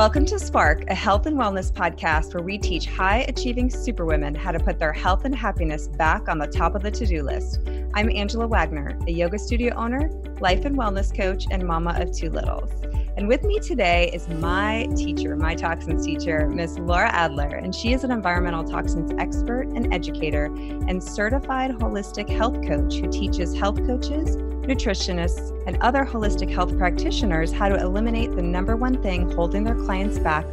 Welcome to Spark, a health and wellness podcast where we teach high achieving superwomen how to put their health and happiness back on the top of the to do list. I'm Angela Wagner, a yoga studio owner, life and wellness coach, and mama of two littles. And with me today is my teacher, my toxins teacher, Miss Lara Adler, and she is an environmental toxins expert and educator and certified holistic health coach who teaches health coaches nutritionists, and other holistic health practitioners how to eliminate the number one thing holding their clients back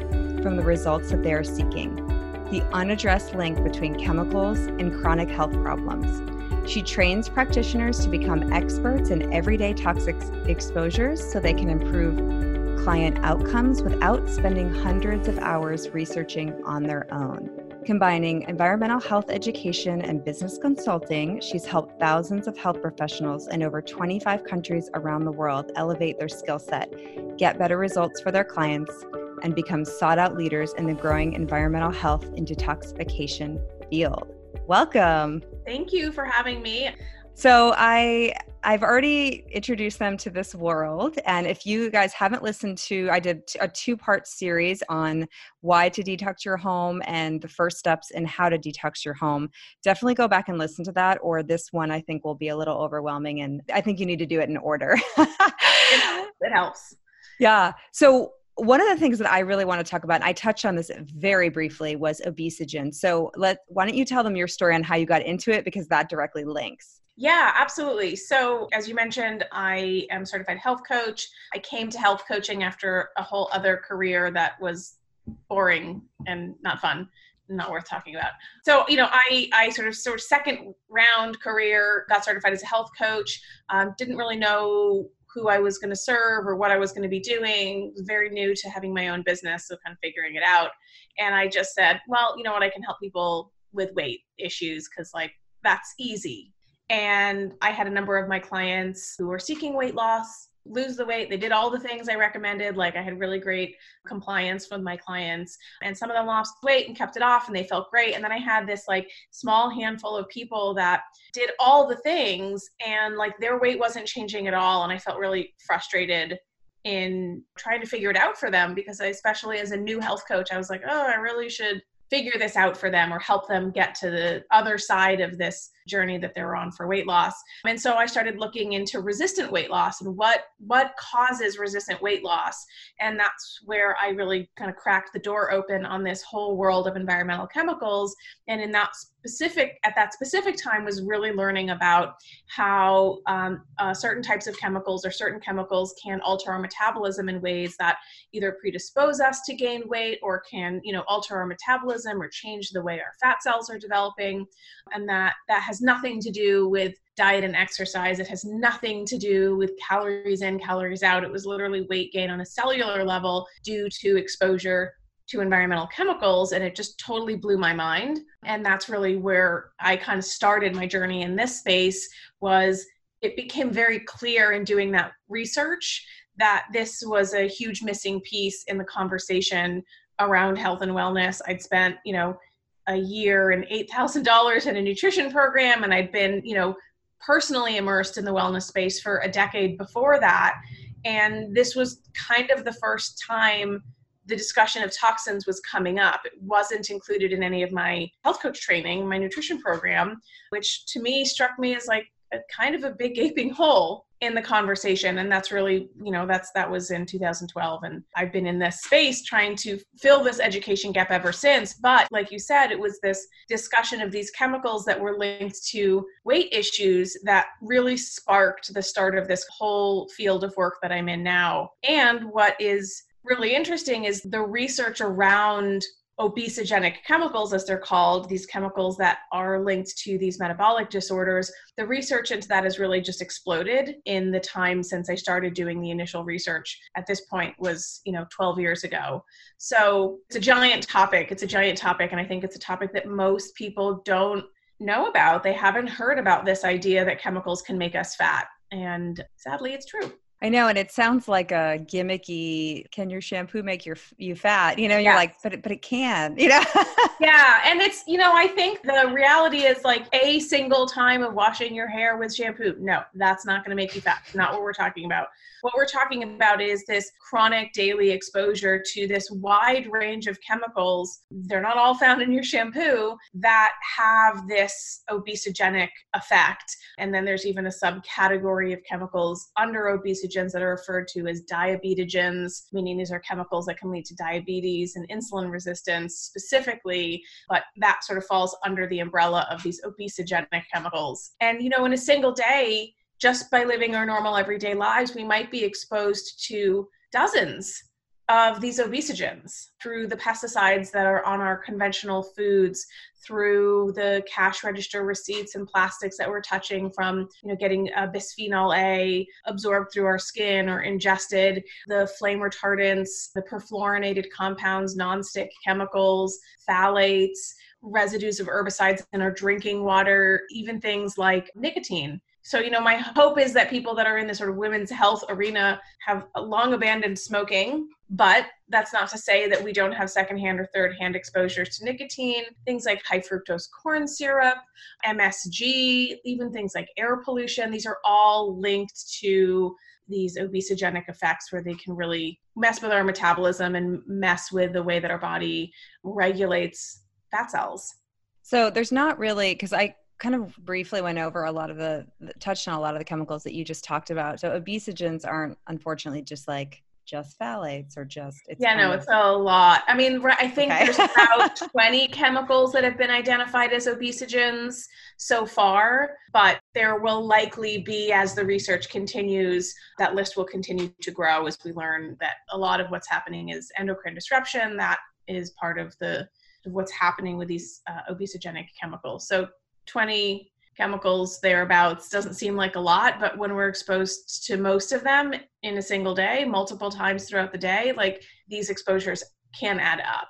from the results that they are seeking the unaddressed link between chemicals and chronic health problems. She trains practitioners to become experts in everyday toxic exposures so they can improve client outcomes without spending hundreds of hours researching on their own. Combining environmental health education and business consulting, she's helped thousands of health professionals in over 25 countries around the world elevate their skill set, get better results for their clients, and become sought out leaders in the growing environmental health and detoxification field. Welcome. Thank you for having me. So I I've already introduced them to this world and if you guys haven't listened to I did a two-part series on why to detox your home and the first steps in how to detox your home. Definitely go back and listen to that or this one I think will be a little overwhelming and I think you need to do it in order. it helps. Yeah. So one of the things that I really want to talk about, and I touched on this very briefly, was obesogen. So let why don't you tell them your story on how you got into it because that directly links. Yeah, absolutely. So, as you mentioned, I am certified health coach. I came to health coaching after a whole other career that was boring and not fun, not worth talking about. So, you know, I I sort of sort of second round career got certified as a health coach. Um, didn't really know who I was going to serve or what I was going to be doing. Very new to having my own business, so kind of figuring it out. And I just said, well, you know what, I can help people with weight issues because like that's easy and I had a number of my clients who were seeking weight loss, lose the weight. They did all the things I recommended. Like I had really great compliance with my clients. And some of them lost weight and kept it off and they felt great. And then I had this like small handful of people that did all the things and like their weight wasn't changing at all. And I felt really frustrated in trying to figure it out for them because I, especially as a new health coach, I was like, oh, I really should figure this out for them or help them get to the other side of this journey that they're on for weight loss. And so I started looking into resistant weight loss and what what causes resistant weight loss. And that's where I really kind of cracked the door open on this whole world of environmental chemicals. And in that specific at that specific time was really learning about how um, uh, certain types of chemicals or certain chemicals can alter our metabolism in ways that either predispose us to gain weight or can you know alter our metabolism or change the way our fat cells are developing and that that has nothing to do with diet and exercise. It has nothing to do with calories in calories out. It was literally weight gain on a cellular level due to exposure to environmental chemicals and it just totally blew my mind. And that's really where i kind of started my journey in this space was it became very clear in doing that research that this was a huge missing piece in the conversation around health and wellness. I'd spent you know a year and $8000 in a nutrition program and i'd been you know personally immersed in the wellness space for a decade before that and this was kind of the first time the discussion of toxins was coming up. It wasn't included in any of my health coach training, my nutrition program, which to me struck me as like a kind of a big gaping hole in the conversation. And that's really you know that's that was in 2012 and i've been in this space trying to fill this education gap ever since. But like you said it was this discussion of these chemicals that were linked to weight issues that really sparked the start of this whole field of work that i'm in now. And what is really interesting is the research around obesogenic chemicals, as they're called, these chemicals that are linked to these metabolic disorders. The research into that has really just exploded in the time since I started doing the initial research. At this point was, you know, 12 years ago. So it's a giant topic. It's a giant topic. And I think it's a topic that most people don't know about. They haven't heard about this idea that chemicals can make us fat. And sadly, it's true. I know, and it sounds like a gimmicky. Can your shampoo make your you fat? You know, you're like, but it, but it can. You know. yeah, and it's you know, I think the reality is like a single time of washing your hair with shampoo. No, that's not going to make you fat. Not what we're talking about. What we're talking about is this chronic daily exposure to this wide range of chemicals. They're not all found in your shampoo that have this obesogenic effect. And then there's even a subcategory of chemicals under obesogens that are referred to as diabetogens, meaning these are chemicals that can lead to diabetes and insulin resistance specifically, but that sort of falls under the umbrella of these obesogenic chemicals. And, you know, in a single day, just by living our normal everyday lives, we might be exposed to dozens of these obesogens through the pesticides that are on our conventional foods through the cash register receipts and plastics that we're touching from you know getting bisphenol a absorbed through our skin or ingested the flame retardants the perfluorinated compounds nonstick chemicals phthalates residues of herbicides in our drinking water even things like nicotine so, you know, my hope is that people that are in the sort of women's health arena have long abandoned smoking, but that's not to say that we don't have secondhand or third hand exposures to nicotine, things like high fructose corn syrup, MSG, even things like air pollution. These are all linked to these obesogenic effects where they can really mess with our metabolism and mess with the way that our body regulates fat cells. So there's not really because I kind of briefly went over a lot of the touched on a lot of the chemicals that you just talked about. So obesogens aren't unfortunately just like just phthalates or just yeah no of, it's a lot i mean i think okay. there's about 20 chemicals that have been identified as obesogens so far but there will likely be as the research continues that list will continue to grow as we learn that a lot of what's happening is endocrine disruption that is part of the of what's happening with these uh, obesogenic chemicals so 20 chemicals thereabouts doesn't seem like a lot but when we're exposed to most of them in a single day multiple times throughout the day like these exposures can add up.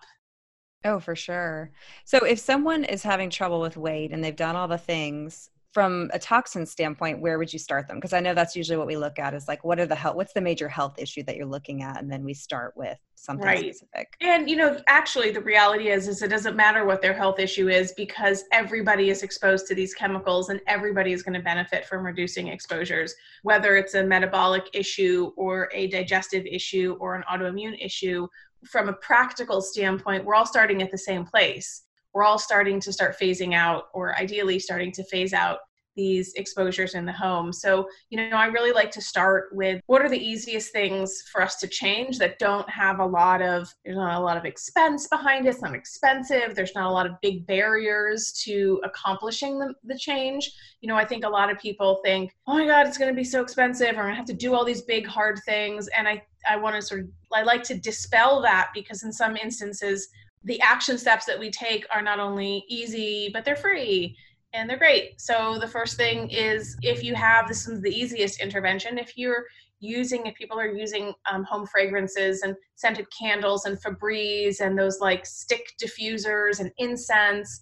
Oh for sure. So if someone is having trouble with weight and they've done all the things from a toxin standpoint where would you start them? Because i know that's usually what we look at is like what are the health what's the major health issue that you're looking at? And then we start with something right. specific. And you know actually the reality is is it doesn't matter what their health issue is because everybody is exposed to these chemicals and everybody is going to benefit from reducing exposures whether it's a metabolic issue or a digestive issue or an autoimmune issue. From a practical standpoint we're all starting at the same place we're all starting to start phasing out or ideally starting to phase out these exposures in the home. So, you know, I really like to start with what are the easiest things for us to change that don't have a lot of there's not a lot of expense behind it, it's not expensive, there's not a lot of big barriers to accomplishing the, the change. You know, I think a lot of people think, oh my God, it's gonna be so expensive, I'm gonna have to do all these big hard things. And I I want to sort of I like to dispel that because in some instances the action steps that we take are not only easy, but they're free and they're great. So the first thing is if you have this is the easiest intervention. If you're using, if people are using um, home fragrances and scented candles and Febreze and those like stick diffusers and incense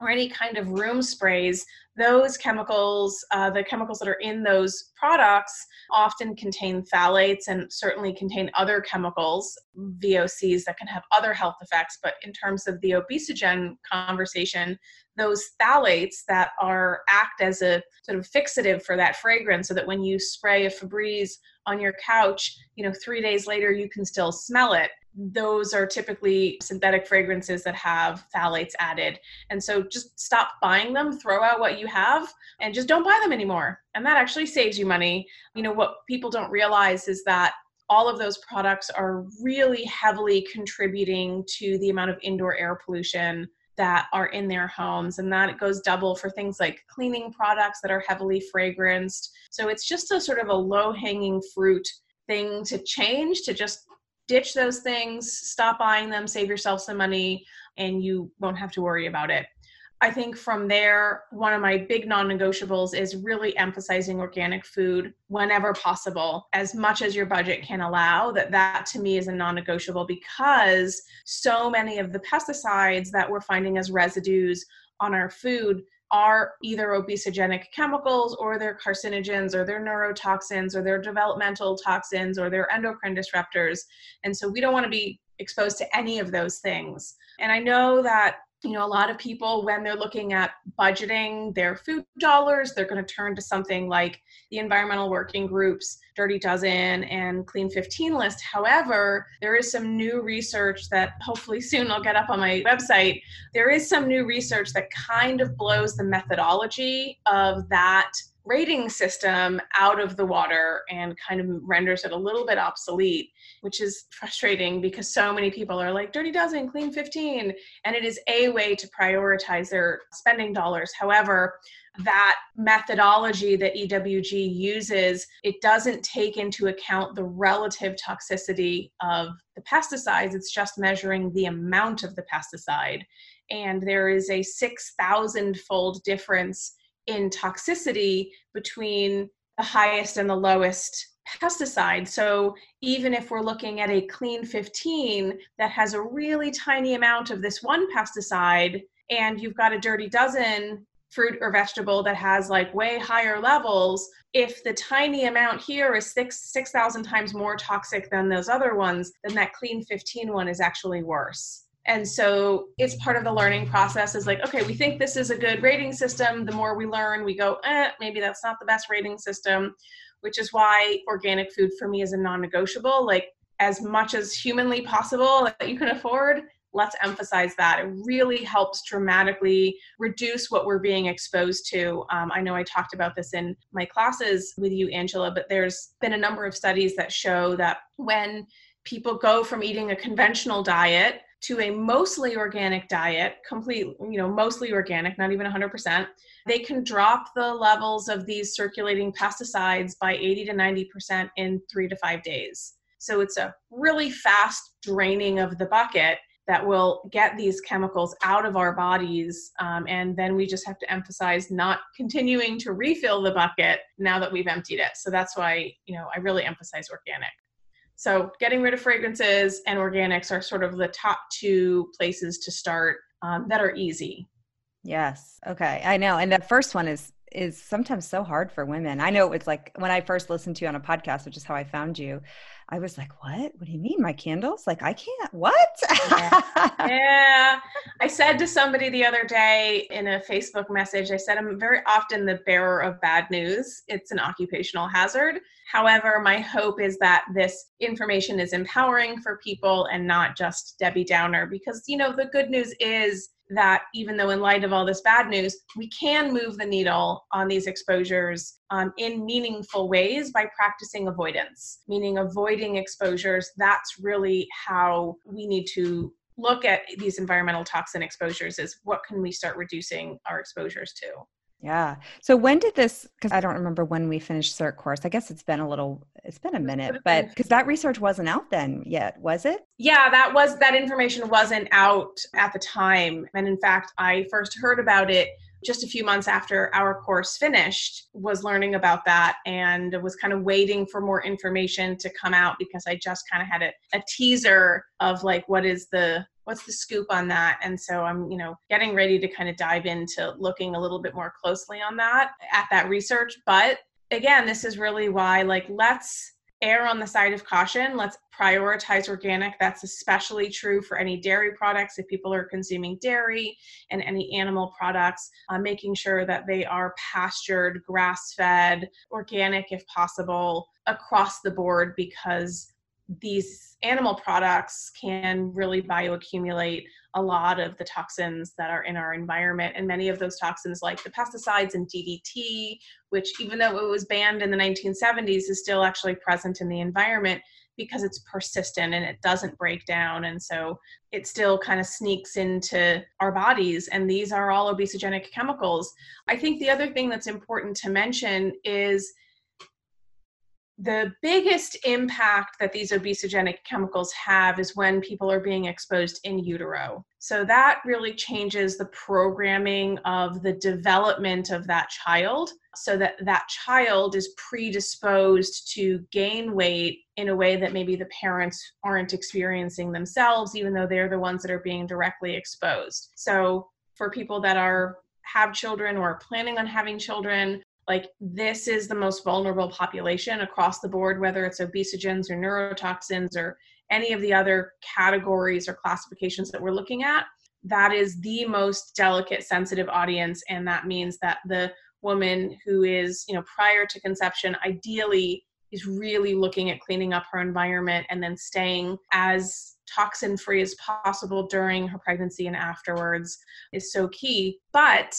or any kind of room sprays, those chemicals, uh, the chemicals that are in those products, often contain phthalates and certainly contain other chemicals, VOCs, that can have other health effects. But in terms of the obesogen conversation, those phthalates that are act as a sort of fixative for that fragrance so that when you spray a Febreze on your couch, you know, three days later you can still smell it those are typically synthetic fragrances that have phthalates added. And so just stop buying them, throw out what you have, and just don't buy them anymore. And that actually saves you money. You know, what people don't realize is that all of those products are really heavily contributing to the amount of indoor air pollution that are in their homes and that goes double for things like cleaning products that are heavily fragranced so it's just a sort of a low hanging fruit thing to change to just ditch those things, stop buying them, save yourself some money, and you won't have to worry about it. I think from there, one of my big non negotiables is really emphasizing organic food whenever possible, as much as your budget can allow. That, that to me is a non negotiable because so many of the pesticides that we're finding as residues on our food are either obesogenic chemicals or they're carcinogens or they're neurotoxins or they're developmental toxins or they're endocrine disruptors. And so we don't want to be exposed to any of those things. And I know that you know a lot of people when they're looking at budgeting their food dollars they're going to turn to something like the environmental working groups dirty dozen and clean 15 list. However there is some new research that hopefully soon i'll get up on my website. There is some new research that kind of blows the methodology of that rating system out of the water and kind of renders it a little bit obsolete, which is frustrating because so many people are like, Dirty Dozen, Clean 15. And it is a way to prioritize their spending dollars. However, that methodology that EWG uses, it doesn't take into account the relative toxicity of the pesticides. It's just measuring the amount of the pesticide. And there is a 6,000 fold difference in toxicity between the highest and the lowest pesticide. So even if we're looking at a clean 15 that has a really tiny amount of this one pesticide, and you've got a dirty dozen fruit or vegetable that has like way higher levels, if the tiny amount here is six six thousand times more toxic than those other ones, then that clean 15 one is actually worse. And so it's part of the learning process is like, okay, we think this is a good rating system. The more we learn, we go, eh, maybe that's not the best rating system, which is why organic food for me is a non negotiable. Like, as much as humanly possible that you can afford, let's emphasize that. It really helps dramatically reduce what we're being exposed to. Um, I know I talked about this in my classes with you, Angela, but there's been a number of studies that show that when people go from eating a conventional diet to a mostly organic diet, complete, you know, mostly organic, not even 100%, they can drop the levels of these circulating pesticides by 80 to 90% in three to five days. So it's a really fast draining of the bucket that will get these chemicals out of our bodies. Um, and then we just have to emphasize not continuing to refill the bucket now that we've emptied it. So that's why, you know, I really emphasize organic. So getting rid of fragrances and organics are sort of the top two places to start um, that are easy. Yes. Okay. I know. And the first one is is sometimes so hard for women. I know it's like when I first listened to you on a podcast, which is how I found you. I was like, "What? What do you mean, my candles? Like, I can't. What?" yeah. yeah. I said to somebody the other day in a Facebook message, I said, "I'm very often the bearer of bad news. It's an occupational hazard. However, my hope is that this information is empowering for people and not just Debbie Downer, because you know the good news is." that even though in light of all this bad news we can move the needle on these exposures um, in meaningful ways by practicing avoidance meaning avoiding exposures that's really how we need to look at these environmental toxin exposures is what can we start reducing our exposures to yeah. So when did this cuz I don't remember when we finished CERT course. I guess it's been a little it's been a minute, but cuz that research wasn't out then yet, was it? Yeah, that was that information wasn't out at the time. And in fact, I first heard about it just a few months after our course finished was learning about that and was kind of waiting for more information to come out because i just kind of had a, a teaser of like what is the what's the scoop on that? And so i'm you know getting ready to kind of dive into looking a little bit more closely on that at that research. But again this is really why like let's err on the side of caution. Let's prioritize organic. That's especially true for any dairy products. If people are consuming dairy and any animal products uh, making sure that they are pastured grass fed organic if possible across the board because these animal products can really bioaccumulate a lot of the toxins that are in our environment. And many of those toxins, like the pesticides and DDT, which even though it was banned in the 1970s, is still actually present in the environment because it's persistent and it doesn't break down. And so it still kind of sneaks into our bodies. And these are all obesogenic chemicals. I think the other thing that's important to mention is the biggest impact that these obesogenic chemicals have is when people are being exposed in utero. So that really changes the programming of the development of that child so that that child is predisposed to gain weight in a way that maybe the parents aren't experiencing themselves even though they're the ones that are being directly exposed. So for people that are have children or are planning on having children, like this is the most vulnerable population across the board, whether it's obesogens or neurotoxins or any of the other categories or classifications that we're looking at. That is the most delicate, sensitive audience. And that means that the woman who is, you know, prior to conception, ideally is really looking at cleaning up her environment and then staying as toxin free as possible during her pregnancy and afterwards is so key. But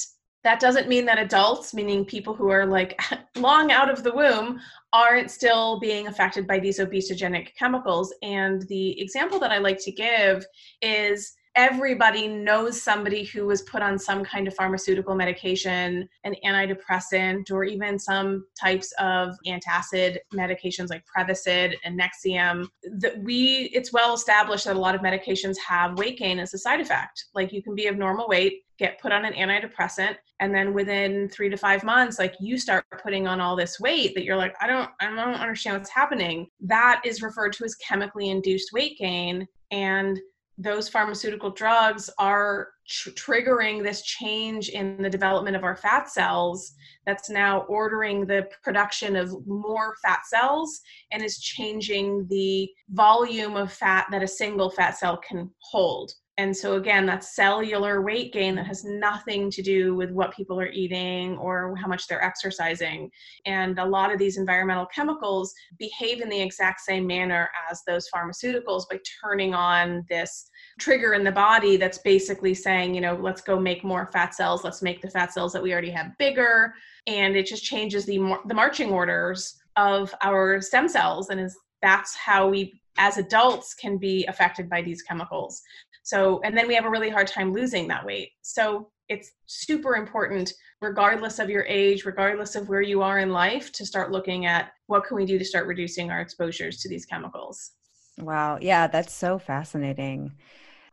that doesn't mean that adults, meaning people who are like long out of the womb, aren't still being affected by these obesogenic chemicals. And the example that I like to give is everybody knows somebody who was put on some kind of pharmaceutical medication, an antidepressant, or even some types of antacid medications like Prevacid and Nexium. That we, it's well established that a lot of medications have weight gain as a side effect. Like you can be of normal weight, get put on an antidepressant, and then within three to five months, like you start putting on all this weight that you're like, I don't, I don't understand what's happening. That is referred to as chemically induced weight gain. And those pharmaceutical drugs are tr- triggering this change in the development of our fat cells that's now ordering the production of more fat cells and is changing the volume of fat that a single fat cell can hold and so again that's cellular weight gain that has nothing to do with what people are eating or how much they're exercising. And a lot of these environmental chemicals behave in the exact same manner as those pharmaceuticals by turning on this trigger in the body that's basically saying you know let's go make more fat cells. Let's make the fat cells that we already have bigger. And it just changes the the marching orders of our stem cells. And is that's how we as adults can be affected by these chemicals so, and then we have a really hard time losing that weight. So, it's super important, regardless of your age, regardless of where you are in life, to start looking at what can we do to start reducing our exposures to these chemicals. Wow. Yeah, that's so fascinating.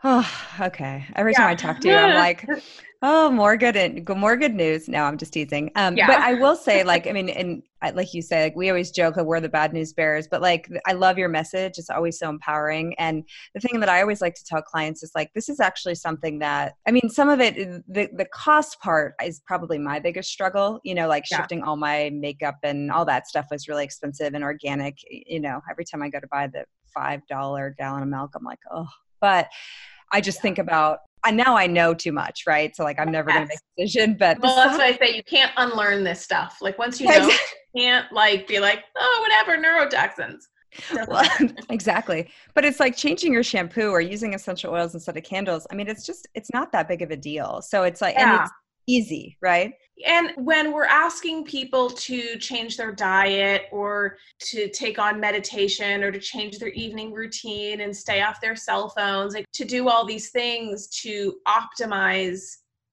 Oh, okay. Every yeah. time I talk to you, I'm like, oh, more good and more good news. No, I'm just teasing. Um, yeah. but I will say, like, I mean, and like you say, like we always joke that we're the bad news bearers, but like I love your message. It's always so empowering. And the thing that I always like to tell clients is like, this is actually something that I mean, some of it, the the cost part is probably my biggest struggle. You know, like yeah. shifting all my makeup and all that stuff was really expensive and organic. You know, every time I go to buy the five dollar gallon of milk, I'm like, oh, but I just think about and now I know too much, right? So like I'm never yes. gonna make a decision. But well, that's why I say you can't unlearn this stuff. Like once you know, you can't like be like, oh, whatever, neurotoxins. well, exactly. But it's like changing your shampoo or using essential oils instead of candles. I mean, it's just it's not that big of a deal. So it's like yeah. and it's easy, right? And when we're asking people to change their diet or to take on meditation or to change their evening routine and stay off their cell phones, like to do all these things to optimize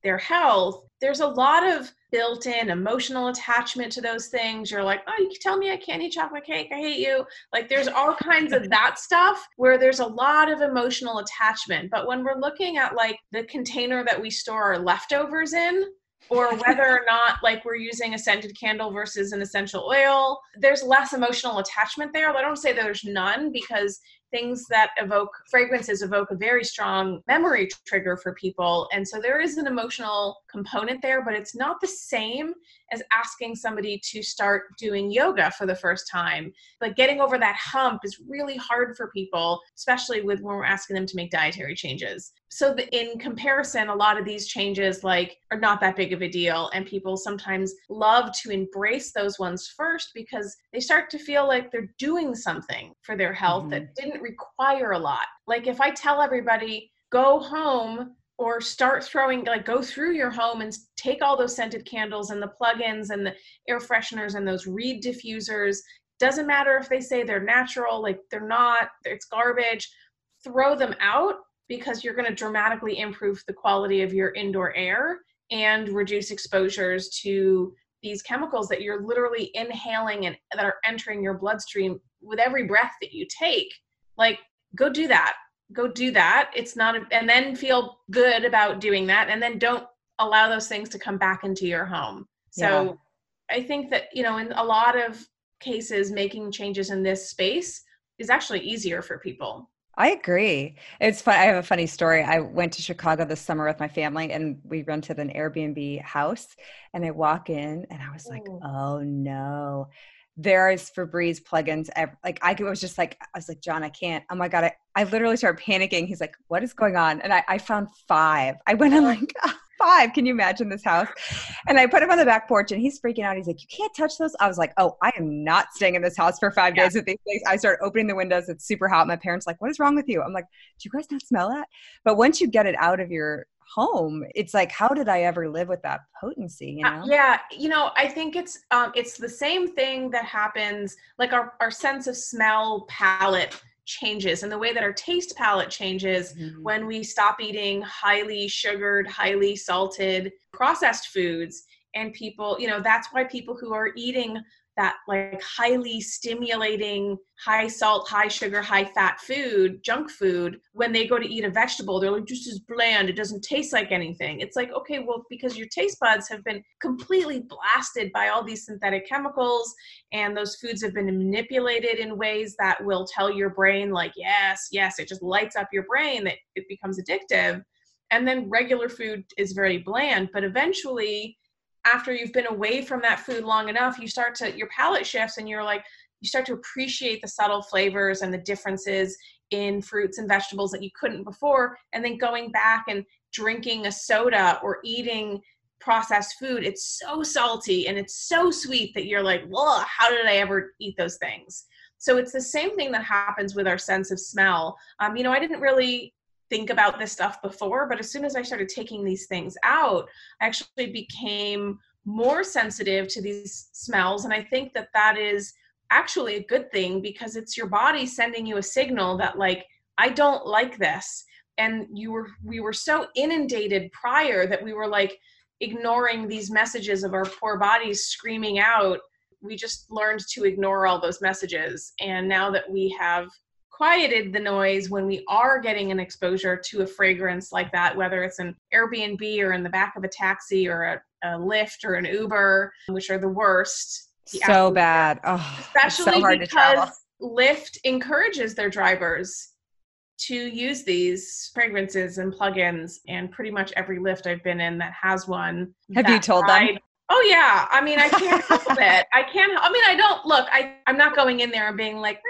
their health, there's a lot of built in emotional attachment to those things. You're like, oh, you can tell me I can't eat chocolate cake. I hate you. Like, there's all kinds of that stuff where there's a lot of emotional attachment. But when we're looking at like the container that we store our leftovers in, or whether or not like we're using a scented candle versus an essential oil there's less emotional attachment there i don't say there's none because things that evoke fragrances evoke a very strong memory trigger for people and so there is an emotional component there but it's not the same as asking somebody to start doing yoga for the first time. Like getting over that hump is really hard for people especially with when we're asking them to make dietary changes. So the, in comparison a lot of these changes like are not that big of a deal and people sometimes love to embrace those ones first because they start to feel like they're doing something for their health mm-hmm. that didn't require a lot. Like if i tell everybody go home or start throwing like go through your home and take all those scented candles and the plug-ins and the air fresheners and those reed diffusers doesn't matter if they say they're natural like they're not it's garbage throw them out because you're going to dramatically improve the quality of your indoor air and reduce exposures to these chemicals that you're literally inhaling and that are entering your bloodstream with every breath that you take. Like, go do that. Go do that. It's not, a, and then feel good about doing that. And then don't allow those things to come back into your home. So yeah. I think that, you know, in a lot of cases, making changes in this space is actually easier for people I agree. It's fun. I have a funny story. I went to Chicago this summer with my family and we rented an Airbnb house. And I walk in and I was like, Ooh. oh no, there is Febreze plugins. Like I was just like, I was like, John, I can't. Oh my God. I, I literally started panicking. He's like, what is going on? And I, I found five. I went in like, five. Can you imagine this house? And I put him on the back porch and he's freaking out. He's like, You can't touch those. I was like, Oh, I am not staying in this house for five yeah. days with these things. I start opening the windows. It's super hot. My parents like, What is wrong with you? I'm like, Do you guys not smell that? But once you get it out of your home it's like how did i ever live with that potency you uh, know uh, yeah you know i think it's um it's the same thing that happens like our, our sense of smell palate changes and the way that our taste palette changes mm-hmm. when we stop eating highly sugared, highly salted processed foods. And people, you know, that's why people who are eating that like highly stimulating high salt high sugar high fat food junk food when they go to eat a vegetable they're like just as bland. It doesn't taste like anything. It's like okay well because your taste buds have been completely blasted by all these synthetic chemicals and those foods have been manipulated in ways that will tell your brain like yes yes it just lights up your brain that it becomes addictive. And then regular food is very bland but eventually after you've been away from that food long enough, you start to, your palate shifts and you're like, you start to appreciate the subtle flavors and the differences in fruits and vegetables that you couldn't before. And then going back and drinking a soda or eating processed food, it's so salty and it's so sweet that you're like, well, how did I ever eat those things? So it's the same thing that happens with our sense of smell. Um, you know, I didn't really think about this stuff before, but as soon as I started taking these things out, I actually became more sensitive to these smells. And I think that that is actually a good thing because it's your body sending you a signal that, like, I don't like this. And you were, we were so inundated prior that we were like ignoring these messages of our poor bodies screaming out. We just learned to ignore all those messages. And now that we have quieted the noise when we are getting an exposure to a fragrance like that, whether it's an Airbnb or in the back of a taxi or a, a Lyft or an Uber, which are the worst. The so bad. Oh, especially so because Lyft encourages their drivers to use these fragrances and plugins and pretty much every Lyft I've been in that has one. Have you told them? Oh yeah. I mean, I can't help it. I can't. I mean, I don't look. I I'm not going in there and being like,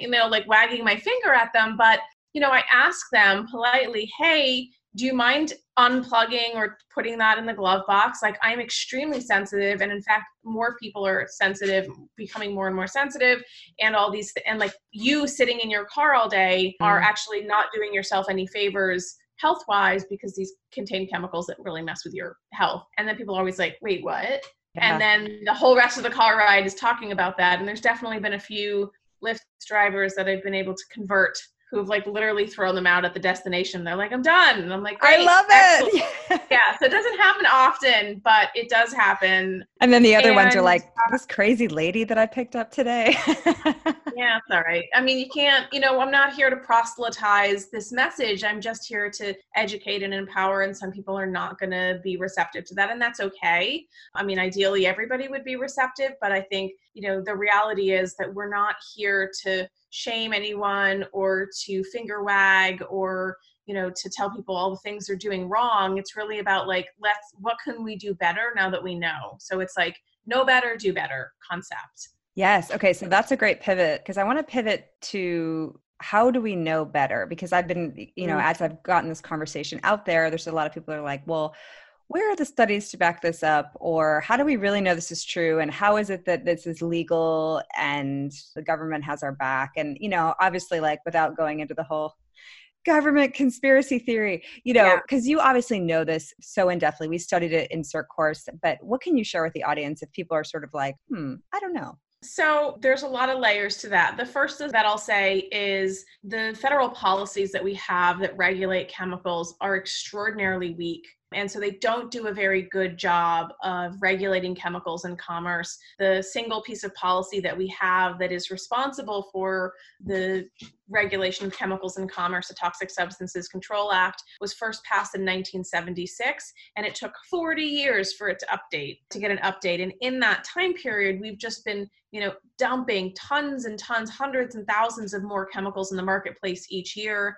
you know, like wagging my finger at them. But you know, I ask them politely, hey, do you mind unplugging or putting that in the glove box? Like I'm extremely sensitive, and in fact, more people are sensitive, becoming more and more sensitive, and all these and like you sitting in your car all day are mm. actually not doing yourself any favors health wise because these contain chemicals that really mess with your health. And then people are always like, wait, what? Yeah. And then the whole rest of the car ride is talking about that. And there's definitely been a few Lyft drivers that I've been able to convert who've like literally thrown them out at the destination. They're like, I'm done. And I'm like, I love it. yeah. So it doesn't happen often, but it does happen. And then the other and, ones are like, this crazy lady that I picked up today. yeah, it's all right. I mean, you can't, you know, I'm not here to proselytize this message. I'm just here to educate and empower. And some people are not going to be receptive to that. And that's okay. I mean, ideally, everybody would be receptive. But I think, you know, the reality is that we're not here to shame anyone or to finger wag or you know to tell people all the things they're doing wrong. It's really about like let's what can we do better now that we know? So it's like know better do better concept. Yes. Okay so that's a great pivot because i want to pivot to how do we know better? Because i've been you know mm-hmm. as i've gotten this conversation out there there's a lot of people that are like well where are the studies to back this up? Or how do we really know this is true? And how is it that this is legal and the government has our back? And you know obviously like without going into the whole government conspiracy theory you know because yeah. you obviously know this so in depthly we studied it in cert course but what can you share with the audience if people are sort of like hmm i don't know so there's a lot of layers to that. The first that I'll say is the federal policies that we have that regulate chemicals are extraordinarily weak And so they don't do a very good job of regulating chemicals in commerce. The single piece of policy that we have that is responsible for the regulation of chemicals in commerce, the Toxic Substances Control Act, was first passed in 1976, and it took 40 years for it to update, to get an update. And in that time period, we've just been, you know, dumping tons and tons, hundreds and thousands of more chemicals in the marketplace each year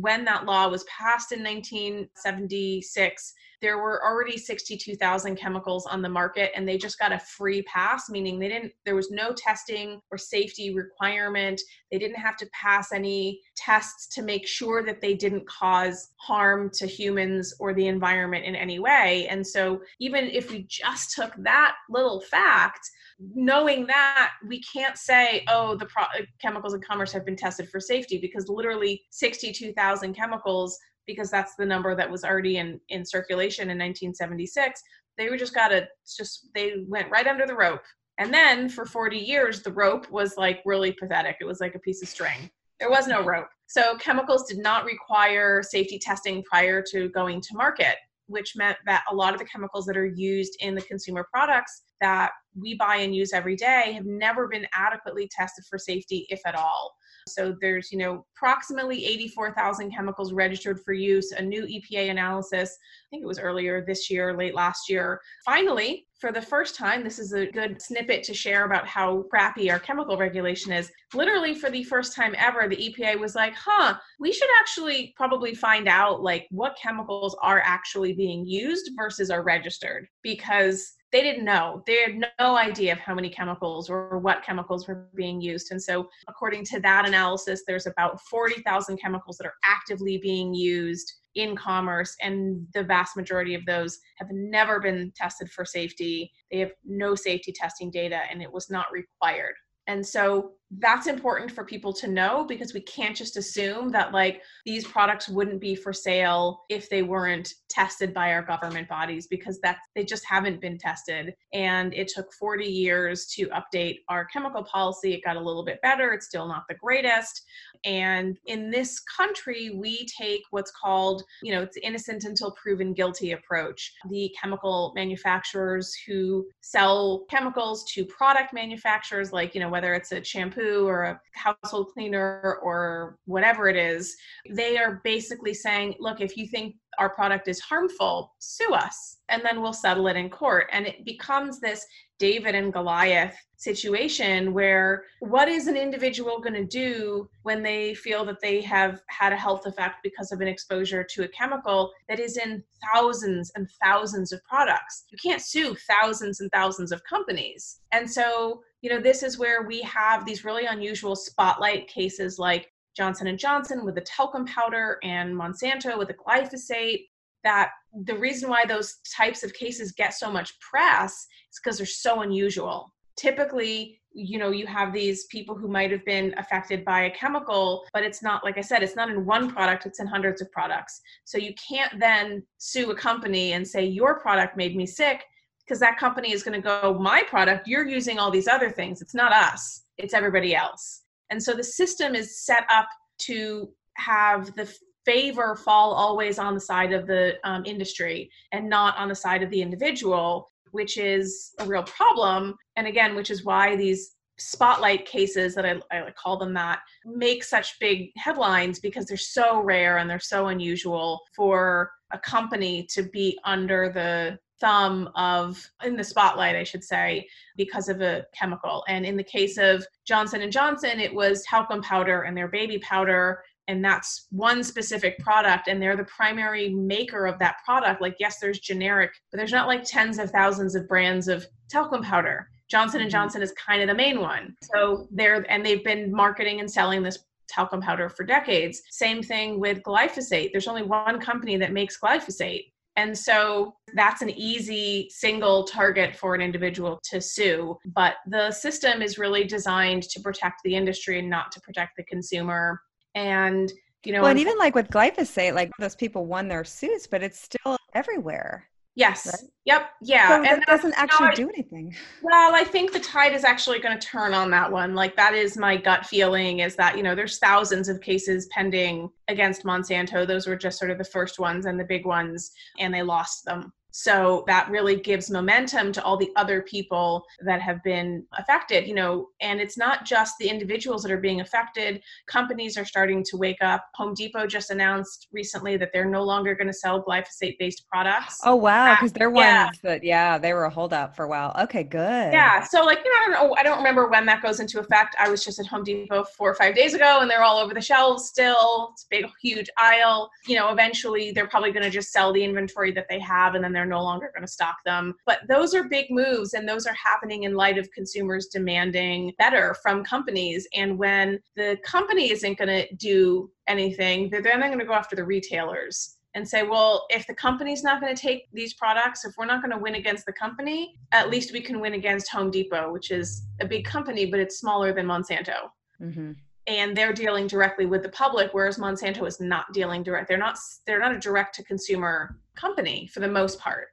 when that law was passed in 1976, there were already 62,000 chemicals on the market and they just got a free pass, meaning they didn't, there was no testing or safety requirement. They didn't have to pass any tests to make sure that they didn't cause harm to humans or the environment in any way. And so, even if we just took that little fact, knowing that we can't say oh the pro- chemicals in commerce have been tested for safety because literally 62,000 chemicals because that's the number that was already in in circulation in 1976 they were just got to just they went right under the rope. And then for 40 years the rope was like really pathetic. It was like a piece of string. There was no rope. So chemicals did not require safety testing prior to going to market which meant that a lot of the chemicals that are used in the consumer products that we buy and use every day have never been adequately tested for safety, if at all. So there's, you know, approximately 84,000 chemicals registered for use. A new EPA analysis, I think it was earlier this year, late last year. Finally, for the first time, this is a good snippet to share about how crappy our chemical regulation is. Literally, for the first time ever, the EPA was like, huh, we should actually probably find out like what chemicals are actually being used versus are registered because they didn't know. They had no idea of how many chemicals or what chemicals were being used. And so, according to that analysis, there's about 40,000 chemicals that are actively being used in commerce, and the vast majority of those have never been tested for safety. They have no safety testing data, and it was not required. And so that's important for people to know because we can't just assume that like these products wouldn't be for sale if they weren't tested by our government bodies because that they just haven't been tested. And it took 40 years to update our chemical policy. It got a little bit better. It's still not the greatest. And in this country we take what's called you know it's innocent until proven guilty approach. The chemical manufacturers who sell chemicals to product manufacturers like you know whether it's a shampoo shampoo or a household cleaner or whatever it is, they are basically saying, look, if you think our product is harmful, sue us, and then we'll settle it in court. And it becomes this David and Goliath situation where what is an individual going to do when they feel that they have had a health effect because of an exposure to a chemical that is in thousands and thousands of products? You can't sue thousands and thousands of companies. And so you know this is where we have these really unusual spotlight cases like johnson & johnson with the talcum powder and monsanto with the glyphosate that the reason why those types of cases get so much press is because they're so unusual typically you know you have these people who might have been affected by a chemical but it's not like i said it's not in one product it's in hundreds of products so you can't then sue a company and say your product made me sick because that company is going to go, my product, you're using all these other things. It's not us, it's everybody else. And so the system is set up to have the favor fall always on the side of the um, industry and not on the side of the individual, which is a real problem. And again, which is why these spotlight cases that I, I call them that make such big headlines because they're so rare and they're so unusual for a company to be under the thumb of in the spotlight i should say because of a chemical and in the case of johnson & johnson it was talcum powder and their baby powder and that's one specific product and they're the primary maker of that product like yes there's generic but there's not like tens of thousands of brands of talcum powder johnson & mm-hmm. johnson is kind of the main one so they're and they've been marketing and selling this talcum powder for decades same thing with glyphosate there's only one company that makes glyphosate and so that's an easy single target for an individual to sue. But the system is really designed to protect the industry and not to protect the consumer. And you know, well, and even like with glyphosate, like those people won their suits, but it's still everywhere. Yes. Right? Yep. Yeah. So and that doesn't actually do anything. Well, I think the tide is actually going to turn on that one. Like that is my gut feeling is that, you know, there's thousands of cases pending against Monsanto. Those were just sort of the first ones and the big ones and they lost them. So that really gives momentum to all the other people that have been affected, you know, and it's not just the individuals that are being affected. Companies are starting to wake up. Home Depot just announced recently that they're no longer going to sell glyphosate based products. Oh, wow. Because they're yeah. ones that, yeah, they were a holdout for a while. Okay, good. Yeah. So, like, you know, I don't know. I don't remember when that goes into effect. I was just at Home Depot four or five days ago and they're all over the shelves still. It's a big, huge aisle. You know, eventually they're probably going to just sell the inventory that they have and then they're no longer going to stock them. But those are big moves, and those are happening in light of consumers demanding better from companies. And when the company isn't going to do anything, they're then going to go after the retailers and say, well, if the company's not going to take these products, if we're not going to win against the company, at least we can win against Home Depot, which is a big company, but it's smaller than Monsanto. Mm-hmm and they're dealing directly with the public whereas monsanto is not dealing direct they're not they're not a direct to consumer company for the most part.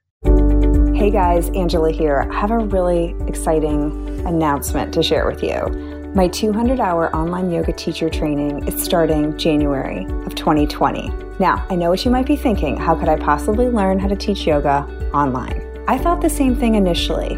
Hey guys angela here. I have a really exciting announcement to share with you. My 200 hour online yoga teacher training is starting january of 2020 now i know what you might be thinking. How could i possibly learn how to teach yoga online? I thought the same thing initially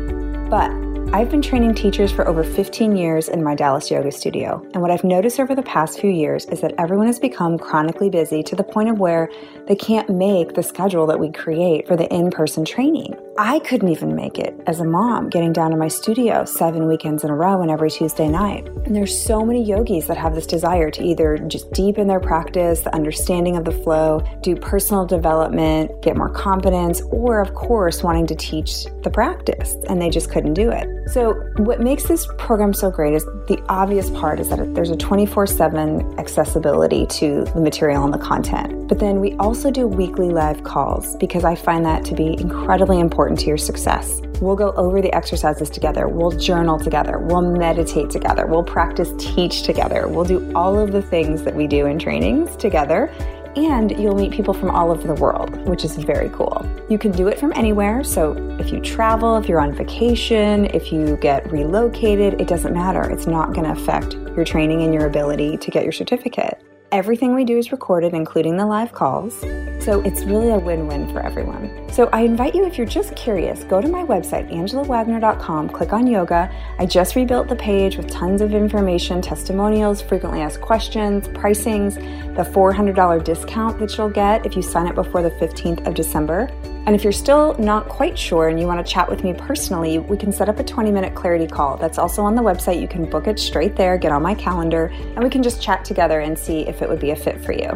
but I've been training teachers for over 15 years in my Dallas yoga studio, and what I've noticed over the past few years is that everyone has become chronically busy to the point of where they can't make the schedule that we create for the in person training. I couldn't even make it as a mom, getting down to my studio seven weekends in a row and every Tuesday night. And there's so many yogis that have this desire to either just deepen their practice, the understanding of the flow, do personal development, get more confidence, or of course, wanting to teach the practice, and they just couldn't do it. So, what makes this program so great is the obvious part is that there's a 24 7 accessibility to the material and the content. But then we also do weekly live calls because I find that to be incredibly important to your success. We'll go over the exercises together, we'll journal together, we'll meditate together, we'll practice teach together, we'll do all of the things that we do in trainings together and you'll meet people from all over the world, which is very cool. You can do it from anywhere, so if you travel, if you're on vacation, if you get relocated, it doesn't matter. It's not going to affect your training and your ability to get your certificate. Everything we do is recorded, including the live calls. So it's really a win win for everyone. So I invite you, if you're just curious, go to my website, angelawagner.com, click on yoga. I just rebuilt the page with tons of information, testimonials, frequently asked questions, pricings, the $400 discount that you'll get if you sign up before the 15th of December. And if you're still not quite sure and you want to chat with me personally, we can set up a 20 minute clarity call. That's also on the website. You can book it straight there, get on my calendar, and we can just chat together and see if it would be a fit for you.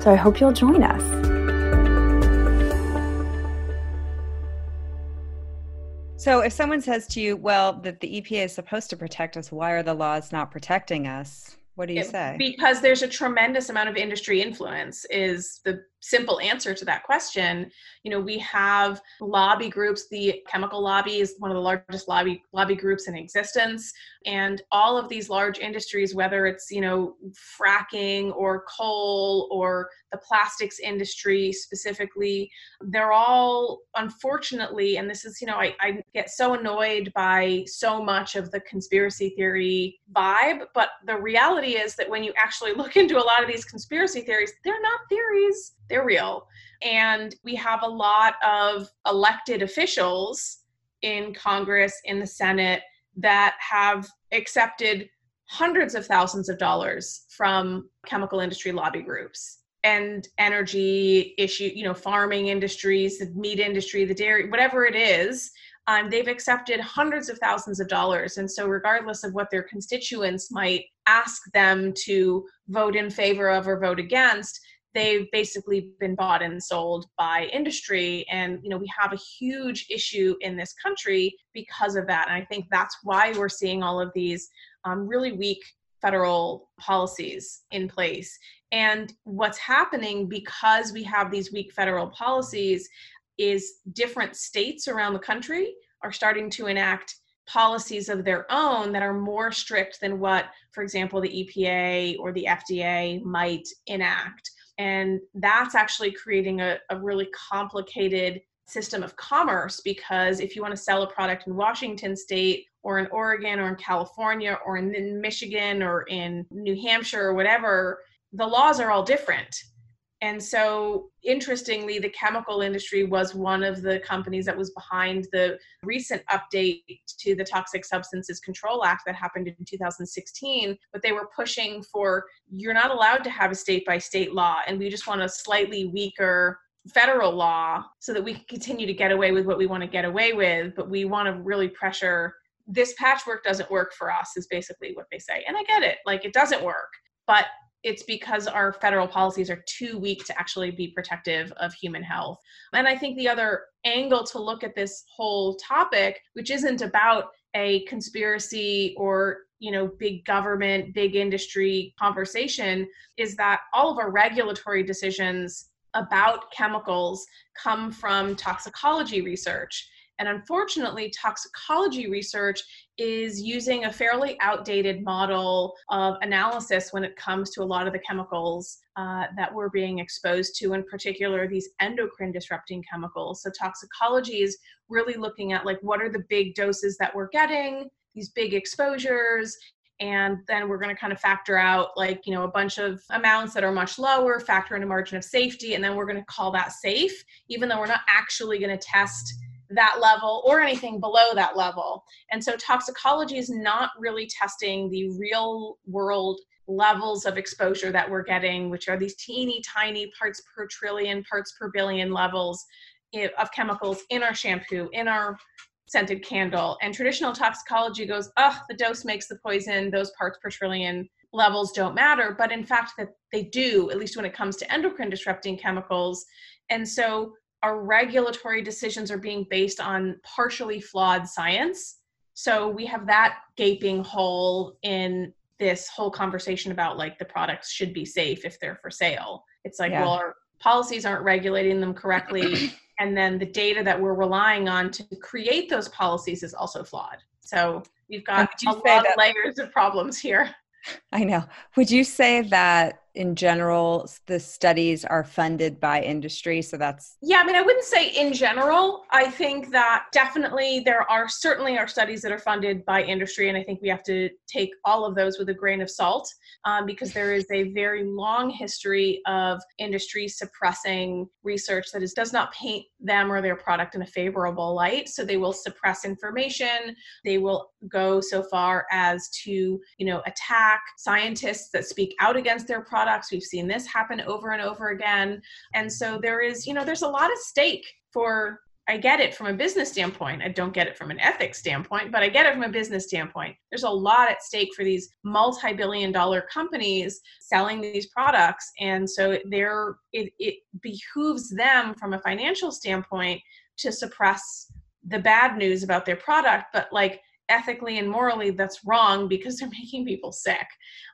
So I hope you'll join us. So if someone says to you, well, that the EPA is supposed to protect us, why are the laws not protecting us? What do you say? Because there's a tremendous amount of industry influence is the simple answer to that question you know we have lobby groups. The chemical lobby is one of the largest lobby lobby groups in existence. And all of these large industries whether it's you know fracking or coal or the plastics industry specifically they're all unfortunately and this is you know I, I get so annoyed by so much of the conspiracy theory vibe but the reality is that when you actually look into a lot of these conspiracy theories they're not theories they're real. And we have a lot of elected officials in Congress, in the Senate, that have accepted hundreds of thousands of dollars from chemical industry lobby groups and energy issue, you know, farming industries, the meat industry, the dairy, whatever it is. Um, they've accepted hundreds of thousands of dollars. And so, regardless of what their constituents might ask them to vote in favor of or vote against, they've basically been bought and sold by industry. And you know we have a huge issue in this country because of that. And i think that's why we're seeing all of these um, really weak federal policies in place. And what's happening because we have these weak federal policies is different states around the country are starting to enact policies of their own that are more strict than what, for example, the EPA or the FDA might enact. And that's actually creating a, a really complicated system of commerce because if you want to sell a product in Washington state or in Oregon or in California or in Michigan or in New Hampshire or whatever, the laws are all different. And so, interestingly, the chemical industry was one of the companies that was behind the recent update to the Toxic Substances Control Act that happened in 2016. But they were pushing for you're not allowed to have a state by state law, and we just want a slightly weaker federal law so that we can continue to get away with what we want to get away with. But we want to really pressure this patchwork doesn't work for us, is basically what they say. And I get it, like, it doesn't work. But it's because our federal policies are too weak to actually be protective of human health. And I think the other angle to look at this whole topic, which isn't about a conspiracy or you know big government big industry conversation is that all of our regulatory decisions about chemicals come from toxicology research and unfortunately, toxicology research is using a fairly outdated model of analysis when it comes to a lot of the chemicals uh, that we're being exposed to, in particular, these endocrine disrupting chemicals. So, toxicology is really looking at like what are the big doses that we're getting, these big exposures, and then we're going to kind of factor out like you know a bunch of amounts that are much lower factor in a margin of safety and then we're going to call that safe even though we're not actually going to test that level or anything below that level. And so toxicology is not really testing the real world levels of exposure that we're getting, which are these teeny tiny parts per trillion, parts per billion levels of chemicals in our shampoo, in our scented candle. And traditional toxicology goes, oh, the dose makes the poison, those parts per trillion levels don't matter. But in fact, that they do, at least when it comes to endocrine disrupting chemicals. And so our regulatory decisions are being based on partially flawed science. So we have that gaping hole in this whole conversation about like the products should be safe if they're for sale. It's like, yeah. well, our policies aren't regulating them correctly. and then the data that we're relying on to create those policies is also flawed. So we've got a lot that- of layers of problems here. I know. Would you say that in general the studies are funded by industry so that's yeah i mean i wouldn't say in general. I think that definitely there are certainly are studies that are funded by industry and i think we have to take all of those with a grain of salt um, because there is a very long history of industry suppressing research that is, does not paint them or their product in a favorable light. So they will suppress information they will go so far as to you know attack scientists that speak out against their products. We've seen this happen over and over again. And so there is, you know, there's a lot of stake for I get it from a business standpoint. I don't get it from an ethics standpoint, but I get it from a business standpoint. There's a lot at stake for these multi-billion dollar companies selling these products. And so there it, it behooves them from a financial standpoint to suppress the bad news about their product, but like ethically and morally that's wrong because they're making people sick.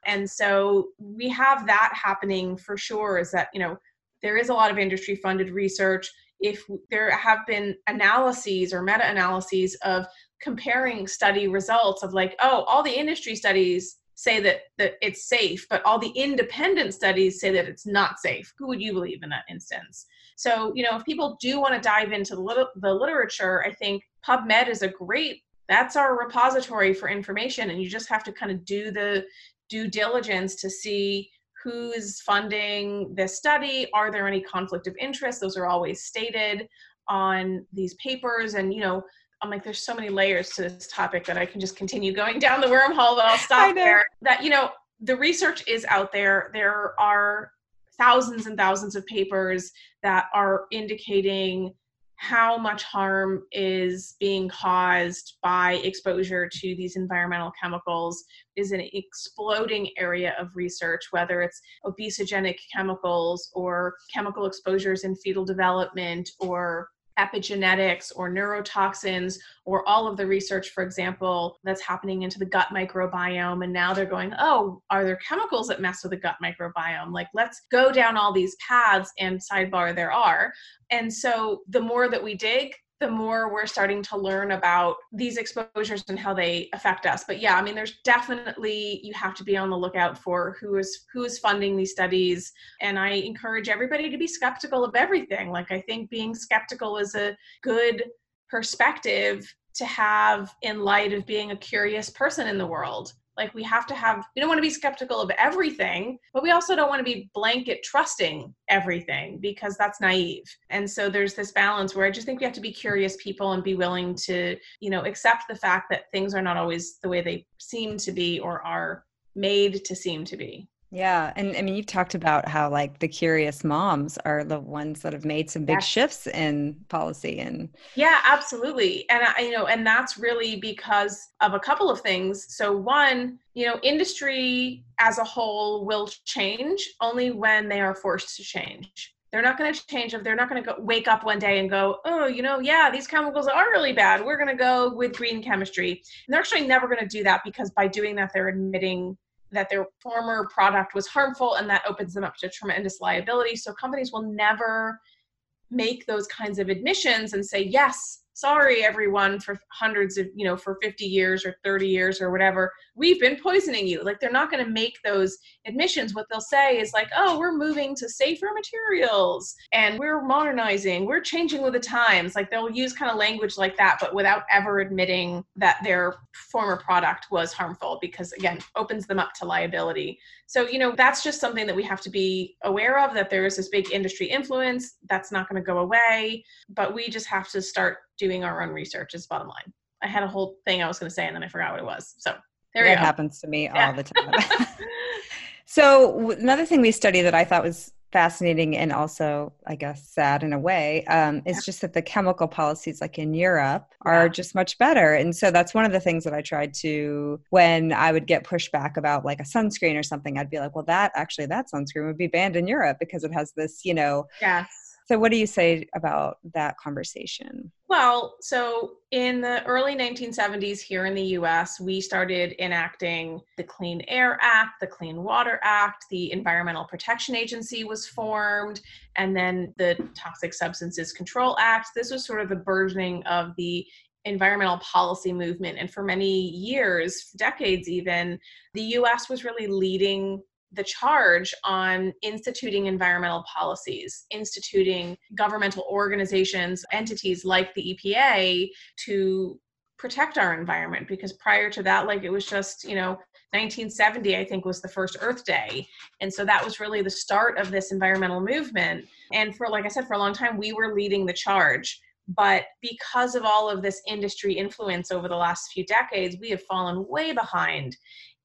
And so we have that happening for sure is that you know there is a lot of industry funded research. If there have been analyses or meta analyses of comparing study results of like oh all the industry studies say that that it's safe but all the independent studies say that it's not safe. Who would you believe in that instance? So you know if people do want to dive into the, the literature i think pubmed is a great that's our repository for information and you just have to kind of do the due diligence to see who's funding this study are there any conflict of interest? Those are always stated on these papers and you know i'm like there's so many layers to this topic that i can just continue going down the wormhole but i'll stop there. That you know the research is out there. There are thousands and thousands of papers that are indicating how much harm is being caused by exposure to these environmental chemicals is an exploding area of research, whether it's obesogenic chemicals or chemical exposures in fetal development or epigenetics or neurotoxins or all of the research for example that's happening into the gut microbiome and now they're going oh are there chemicals that mess with the gut microbiome? Like let's go down all these paths and sidebar there are. And so the more that we dig, the more we're starting to learn about these exposures and how they affect us. But yeah, I mean, there's definitely you have to be on the lookout for who is who is funding these studies. And I encourage everybody to be skeptical of everything. Like I think being skeptical is a good perspective to have in light of being a curious person in the world. Like we have to have, we don't want to be skeptical of everything, but we also don't want to be blanket trusting everything because that's naive. And so there's this balance where I just think we have to be curious people and be willing to, you know, accept the fact that things are not always the way they seem to be or are made to seem to be. Yeah. And I mean, you've talked about how like the curious moms are the ones that have made some big yes. shifts in policy and Yeah, absolutely. And I, you know, and that's really because of a couple of things. So one, you know, industry as a whole will change only when they are forced to change. They're not going to change if they're not going to wake up one day and go, oh, you know, yeah, these chemicals are really bad. We're going to go with green chemistry. And they're actually never going to do that because by doing that, they're admitting that their former product was harmful and that opens them up to tremendous liability. So companies will never make those kinds of admissions and say, yes, sorry everyone for hundreds of you know for 50 years or 30 years or whatever we've been poisoning you. Like they're not going to make those admissions. What they'll say is like oh we're moving to safer materials and we're modernizing we're changing with the times. Like they'll use kind of language like that but without ever admitting that their former product was harmful because again opens them up to liability. So you know that's just something that we have to be aware of that there is this big industry influence. That's not going to go away but we just have to start doing our own research is bottom line. I had a whole thing I was going to say and then I forgot what it was. So there that happens to me yeah. all the time. so another thing we studied that I thought was fascinating and also i guess sad in a way um, is yeah. just that the chemical policies like in europe are yeah. just much better and so that's one of the things that i tried to when i would get pushback about like a sunscreen or something i'd be like well that actually that sunscreen would be banned in europe because it has this you know yes so, what do you say about that conversation? Well, so in the early 1970s here in the US, we started enacting the Clean Air Act, the Clean Water Act, the Environmental Protection Agency was formed, and then the Toxic Substances Control Act. This was sort of the burgeoning of the environmental policy movement. And for many years, decades even, the US was really leading the charge on instituting environmental policies, instituting governmental organizations, entities like the EPA to protect our environment. Because prior to that like it was just you know 1970 i think was the first earth day. And so that was really the start of this environmental movement. And for like i said for a long time we were leading the charge. But because of all of this industry influence over the last few decades we have fallen way behind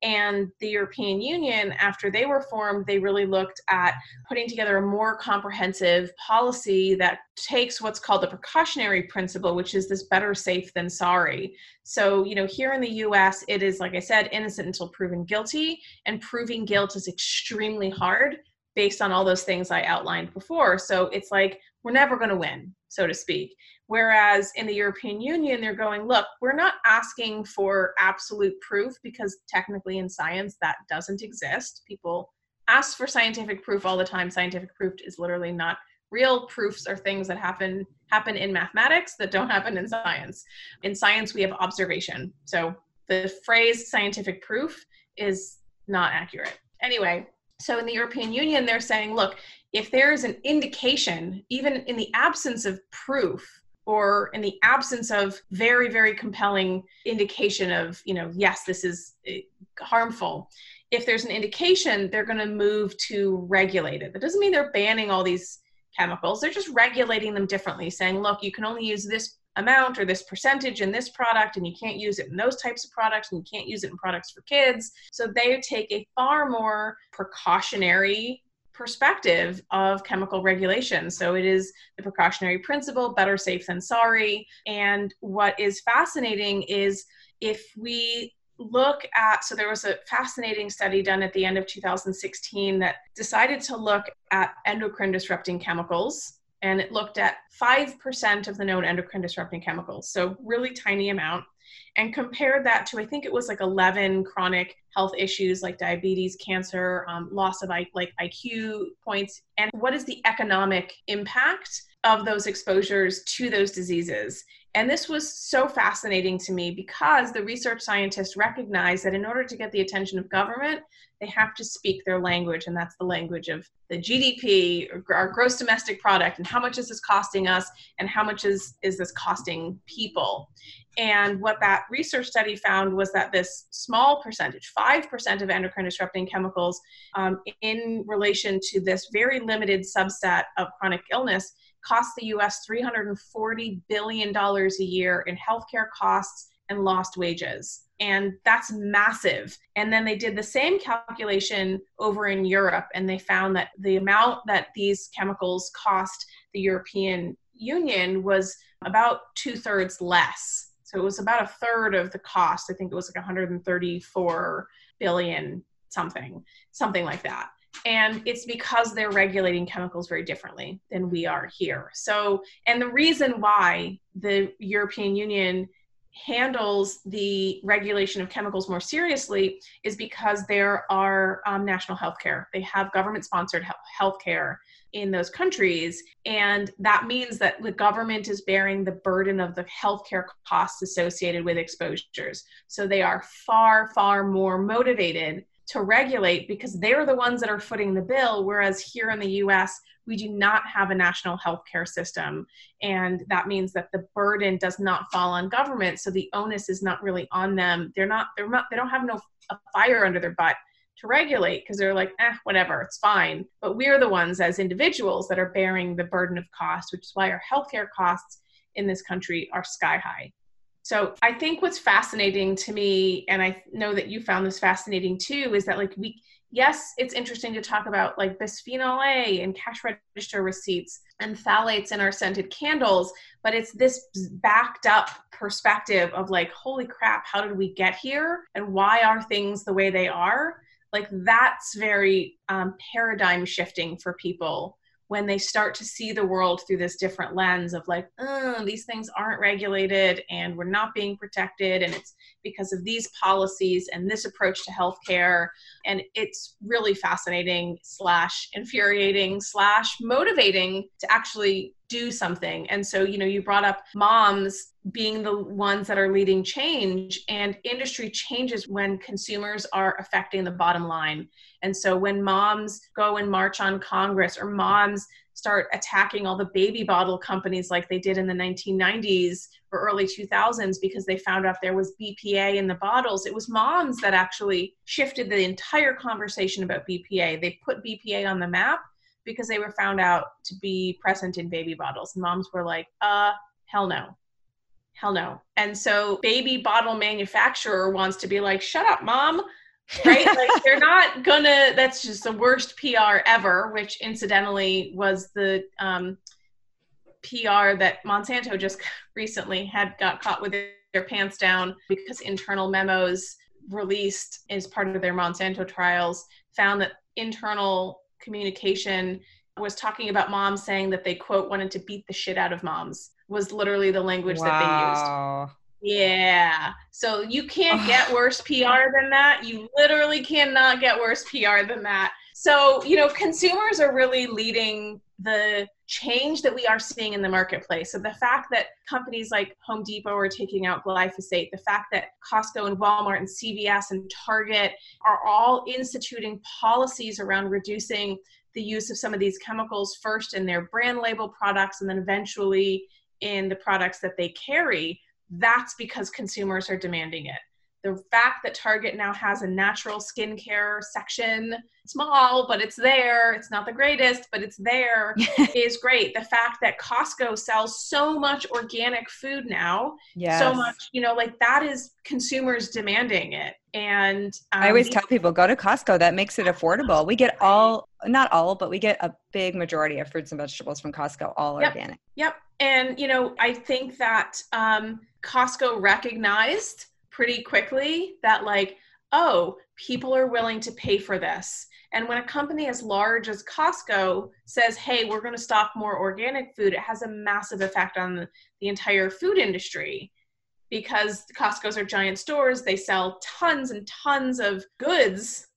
and the European Union, after they were formed, they really looked at putting together a more comprehensive policy that takes what's called the precautionary principle, which is this better safe than sorry. So, you know, here in the US, it is, like I said, innocent until proven guilty, and proving guilt is extremely hard based on all those things I outlined before. So it's like we're never going to win, so to speak. Whereas in the European Union, they're going, look, we're not asking for absolute proof because technically in science that doesn't exist. People ask for scientific proof all the time. Scientific proof is literally not real proofs are things that happen happen in mathematics that don't happen in science. In science, we have observation. So the phrase scientific proof is not accurate. Anyway, so in the European Union, they're saying, look, if there is an indication, even in the absence of proof, or in the absence of very very compelling indication of you know yes this is eh, harmful if there's an indication they're going to move to regulate it. That doesn't mean they're banning all these chemicals. They're just regulating them differently saying look you can only use this amount or this percentage in this product and you can't use it in those types of products and you can't use it in products for kids. So they take a far more precautionary perspective of chemical regulation. So it is the precautionary principle better safe than sorry. And what is fascinating is if we look at so there was a fascinating study done at the end of 2016 that decided to look at endocrine disrupting chemicals and it looked at 5% of the known endocrine disrupting chemicals so really tiny amount and compared that to, I think it was like 11 chronic health issues like diabetes, cancer, um, loss of like IQ points, and what is the economic impact of those exposures to those diseases. And this was so fascinating to me because the research scientists recognized that in order to get the attention of government, they have to speak their language, and that's the language of the GDP, our gross domestic product, and how much is this costing us, and how much is, is this costing people. And what that research study found was that this small percentage, 5% of endocrine disrupting chemicals, um, in relation to this very limited subset of chronic illness, cost the US $340 billion a year in healthcare costs and lost wages. And that's massive. And then they did the same calculation over in Europe, and they found that the amount that these chemicals cost the European Union was about two thirds less. So it was about a third of the cost. I think it was like 134 billion something, something like that and it's because they're regulating chemicals very differently than we are here. So, and the reason why the European Union handles the regulation of chemicals more seriously is because there are um, national health care. They have government sponsored health care in those countries. And that means that the government is bearing the burden of the healthcare costs associated with exposures. So they are far, far more motivated to regulate because they're the ones that are footing the bill. Whereas here in the US, we do not have a national healthcare system. And that means that the burden does not fall on government. So the onus is not really on them. They're not, they're not, they don't have no fire under their butt to regulate because they're like, eh, whatever, it's fine. But we're the ones as individuals that are bearing the burden of cost, which is why our healthcare costs in this country are sky high. So I think what's fascinating to me, and I know that you found this fascinating too, is that like we, yes, it's interesting to talk about like bisphenol A and cash register receipts and phthalates in our scented candles, but it's this backed up perspective of like, holy crap, how did we get here? And why are things the way they are? Like that's very um, paradigm shifting for people when they start to see the world through this different lens of like, these things aren't regulated and we're not being protected, and it's because of these policies and this approach to healthcare. And it's really fascinating, slash, infuriating, slash, motivating to actually do something. And so, you know, you brought up moms being the ones that are leading change, and industry changes when consumers are affecting the bottom line. And so, when moms go and march on Congress, or moms start attacking all the baby bottle companies like they did in the 1990s or early 2000s because they found out there was BPA in the bottles, it was moms that actually shifted the entire conversation about BPA. They put BPA on the map because they were found out to be present in baby bottles. Moms were like, uh, hell no. Hell no. And so baby bottle manufacturer wants to be like, shut up, mom. right? like they're not gonna that's just the worst PR ever, which incidentally was the um, PR that Monsanto just recently had got caught with their pants down because internal memos released as part of their Monsanto trials found that internal communication was talking about moms saying that they quote wanted to beat the shit out of moms was literally the language wow. that they used. Yeah. So you can't get worse PR than that. You literally cannot get worse PR than that. So, you know, consumers are really leading the change that we are seeing in the marketplace. So the fact that companies like Home Depot are taking out glyphosate, the fact that Costco and Walmart and CVS and Target are all instituting policies around reducing the use of some of these chemicals first in their brand label products and then eventually in the products that they carry, that's because consumers are demanding it the fact that Target now has a natural skincare section, small, but it's there. It's not the greatest, but it's there. is great. The fact that Costco sells so much organic food now, yes. so much, you know, like that is consumers demanding it. And um, I always tell people go to Costco. That makes it affordable. We get all, not all, but we get a big majority of fruits and vegetables from Costco, all yep. organic. Yep. And, you know, I think that um, Costco recognized pretty quickly that like oh people are willing to pay for this and when a company as large as costco says hey we're going to stock more organic food it has a massive effect on the, entire food industry because Costco's are giant stores. They sell tons and tons of goods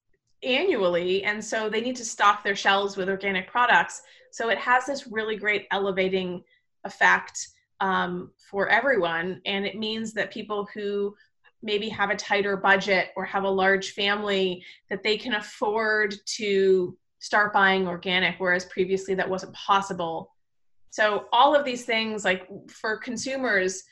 annually. And so they need to stock their shelves with organic products. So it has this really great elevating effect um, for everyone. And it means that people who maybe have a tighter budget or have a large family that they can afford to start buying organic whereas previously that wasn't possible. So all of these things like for consumers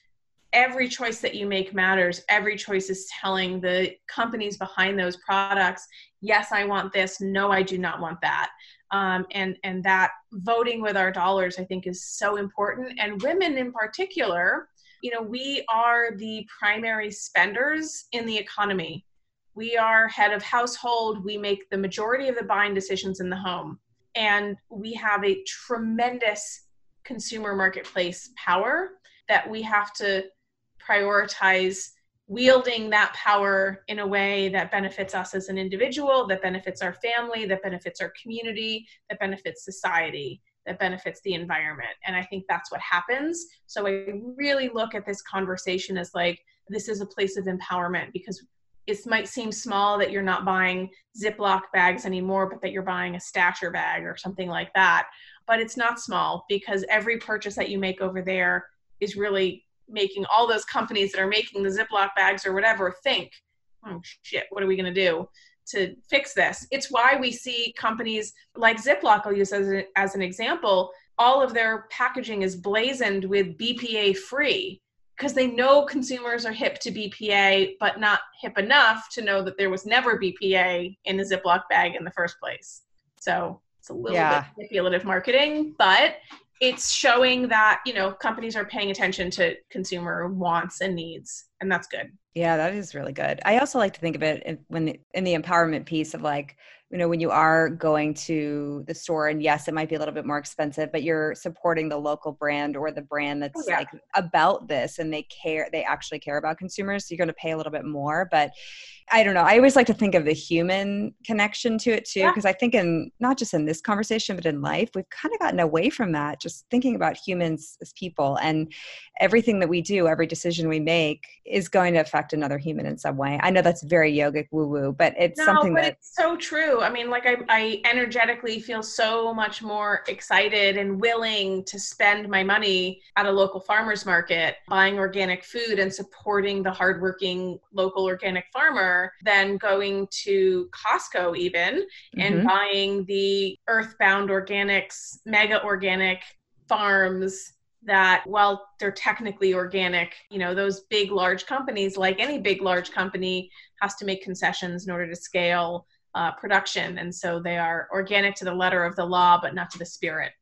every choice that you make matters. Every choice is telling the companies behind those products yes i want this. No i do not want that. Um, and and that voting with our dollars i think is so important. And women in particular you know we are the primary spenders in the economy. We are head of household. We make the majority of the buying decisions in the home. And we have a tremendous consumer marketplace power that we have to prioritize wielding that power in a way that benefits us as an individual, that benefits our family, that benefits our community, that benefits society, that benefits the environment. And I think that's what happens. So I really look at this conversation as like, this is a place of empowerment because it might seem small that you're not buying Ziploc bags anymore, but that you're buying a stasher bag or something like that. But it's not small because every purchase that you make over there is really making all those companies that are making the Ziploc bags or whatever think, oh shit, what are we going to do to fix this? It's why we see companies like Ziploc, I'll use as, a, as an example, all of their packaging is blazoned with BPA free because they know consumers are hip to BPA, but not hip enough to know that there was never BPA in the Ziploc bag in the first place. So it's a little yeah. bit manipulative marketing, but it's showing that you know companies are paying attention to consumer wants and needs and that's good. Yeah that is really good. I also like to think of it in, when the, in the empowerment piece of like you know when you are going to the store and yes it might be a little bit more expensive but you're supporting the local brand or the brand oh, that's oh, yeah. like about this and they care they actually care about consumers so you're going to pay a little bit more but I don't know. I always like to think of the human connection to it too, because yeah. I think in not just in this conversation, but in life, we've kind of gotten away from that. Just thinking about humans as people and everything that we do, every decision we make is going to affect another human in some way. I know that's very yogic woo woo, but it's no, something but that it's so true. I mean, like I, I energetically feel so much more excited and willing to spend my money at a local farmer's market, buying organic food and supporting the hardworking local organic farmer than going to Costco even mm-hmm. and buying the earthbound organics, mega organic farms that while they're technically organic, you know, those big large companies, like any big large company, has to make concessions in order to scale uh, production. And so they are organic to the letter of the law, but not to the spirit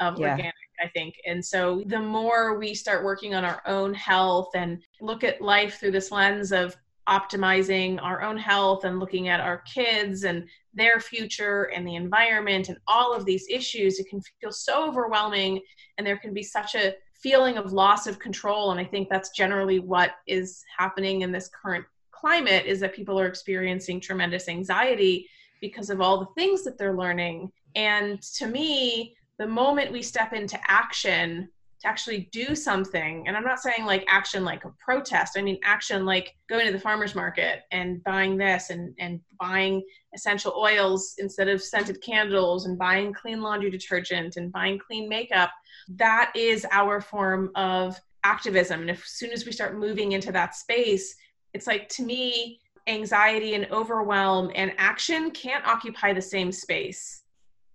of yeah. organic. I think. And so the more we start working on our own health and look at life through this lens of optimizing our own health and looking at our kids and their future and the environment and all of these issues, it can feel so overwhelming and there can be such a feeling of loss of control. And I think that's generally what is happening in this current climate is that people are experiencing tremendous anxiety because of all the things that they're learning. And to me, the moment we step into action, to actually do something and i'm not saying like action like a protest. I mean action like going to the farmers market and buying this and and buying essential oils instead of scented candles and buying clean laundry detergent and buying clean makeup. That is our form of activism. And as soon as we start moving into that space it's like to me anxiety and overwhelm and action can't occupy the same space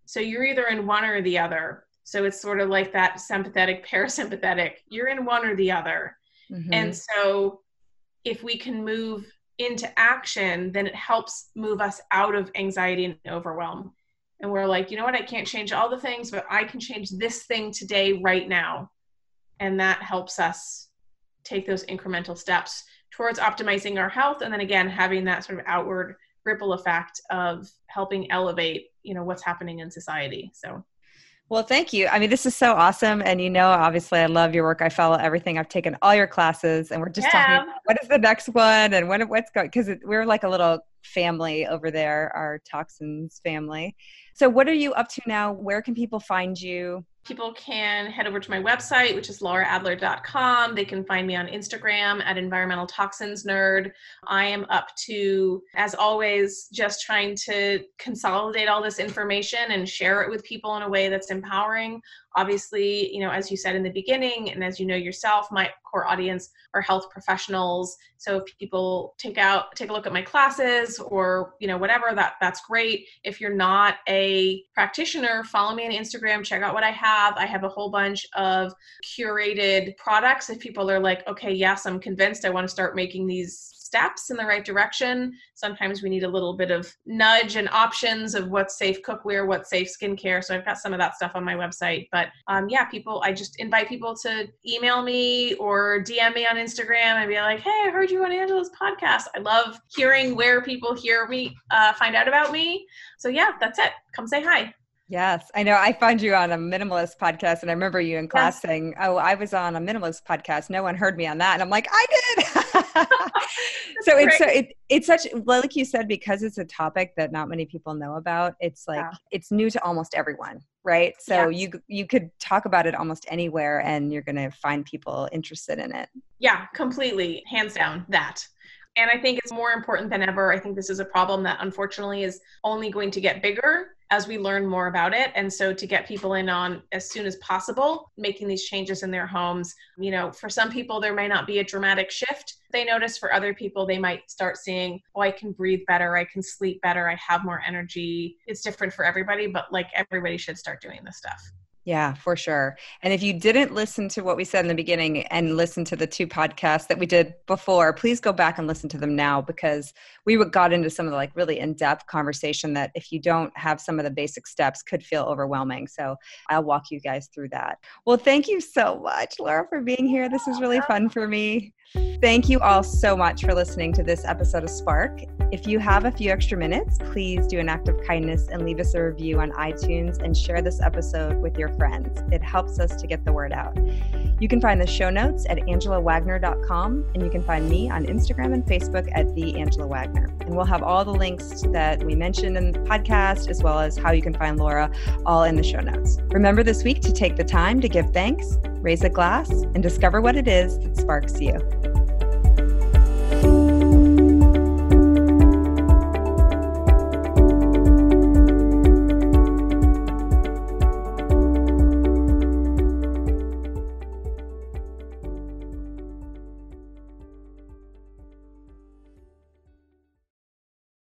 so you're either in one or the other so it's sort of like that sympathetic, parasympathetic. You're in one or the other. Mm-hmm. And so if we can move into action, then it helps move us out of anxiety and overwhelm. And we're like, you know what? I can't change all the things, but I can change this thing today, right now. And that helps us take those incremental steps towards optimizing our health. And then again, having that sort of outward ripple effect of helping elevate, you know, what's happening in society. So well, thank you. I mean, this is so awesome. And you know, obviously, I love your work. I follow everything. I've taken all your classes, and we're just yeah. talking what is the next one and when, what's going because we're like a little family over there, our toxins family. So, what are you up to now? Where can people find you? People can head over to my website, which is laraadler.com. They can find me on Instagram at environmental toxins nerd. I am up to, as always, just trying to consolidate all this information and share it with people in a way that's empowering. Obviously you know as you said in the beginning and as you know yourself my core audience are health professionals. So if people take out take a look at my classes or you know whatever that that's great. If you're not a practitioner follow me on instagram. Check out what i have i have a whole bunch of curated products if people are like okay yes i'm convinced i want to start making these steps in the right direction. Sometimes we need a little bit of nudge and options of what's safe cookware, what's safe skincare. So I've got some of that stuff on my website. But um, yeah, people, I just invite people to email me or DM me on Instagram and be like, hey, I heard you on Angela's podcast. I love hearing where people hear me, uh, find out about me. So yeah, that's it. Come say hi. Yes, I know. I found you on a minimalist podcast, and I remember you in class yes. saying, "Oh, I was on a minimalist podcast. No one heard me on that." And I'm like, "I did." so it's so it, it's such like you said because it's a topic that not many people know about. It's like yeah. it's new to almost everyone, right? So yes. you you could talk about it almost anywhere, and you're going to find people interested in it. Yeah, completely, hands down. That and I think it's more important than ever. I think this is a problem that unfortunately is only going to get bigger as we learn more about it. And so to get people in on as soon as possible, making these changes in their homes, you know, for some people, there may not be a dramatic shift. They notice for other people, they might start seeing, oh, I can breathe better. I can sleep better. I have more energy. It's different for everybody, but like everybody should start doing this stuff. Yeah, for sure. And if you didn't listen to what we said in the beginning and listen to the two podcasts that we did before, please go back and listen to them now because we got into some of the like really in-depth conversation that if you don't have some of the basic steps could feel overwhelming. So I'll walk you guys through that. Well, thank you so much, Lara, for being here. This was really fun for me. Thank you all so much for listening to this episode of Spark. If you have a few extra minutes, please do an act of kindness and leave us a review on iTunes and share this episode with your friends. It helps us to get the word out. You can find the show notes at angelawagner.com and you can find me on Instagram and Facebook at the Angela Wagner. And we'll have all the links that we mentioned in the podcast as well as how you can find Lara all in the show notes. Remember this week to take the time to give thanks, raise a glass, and discover what it is that sparks you.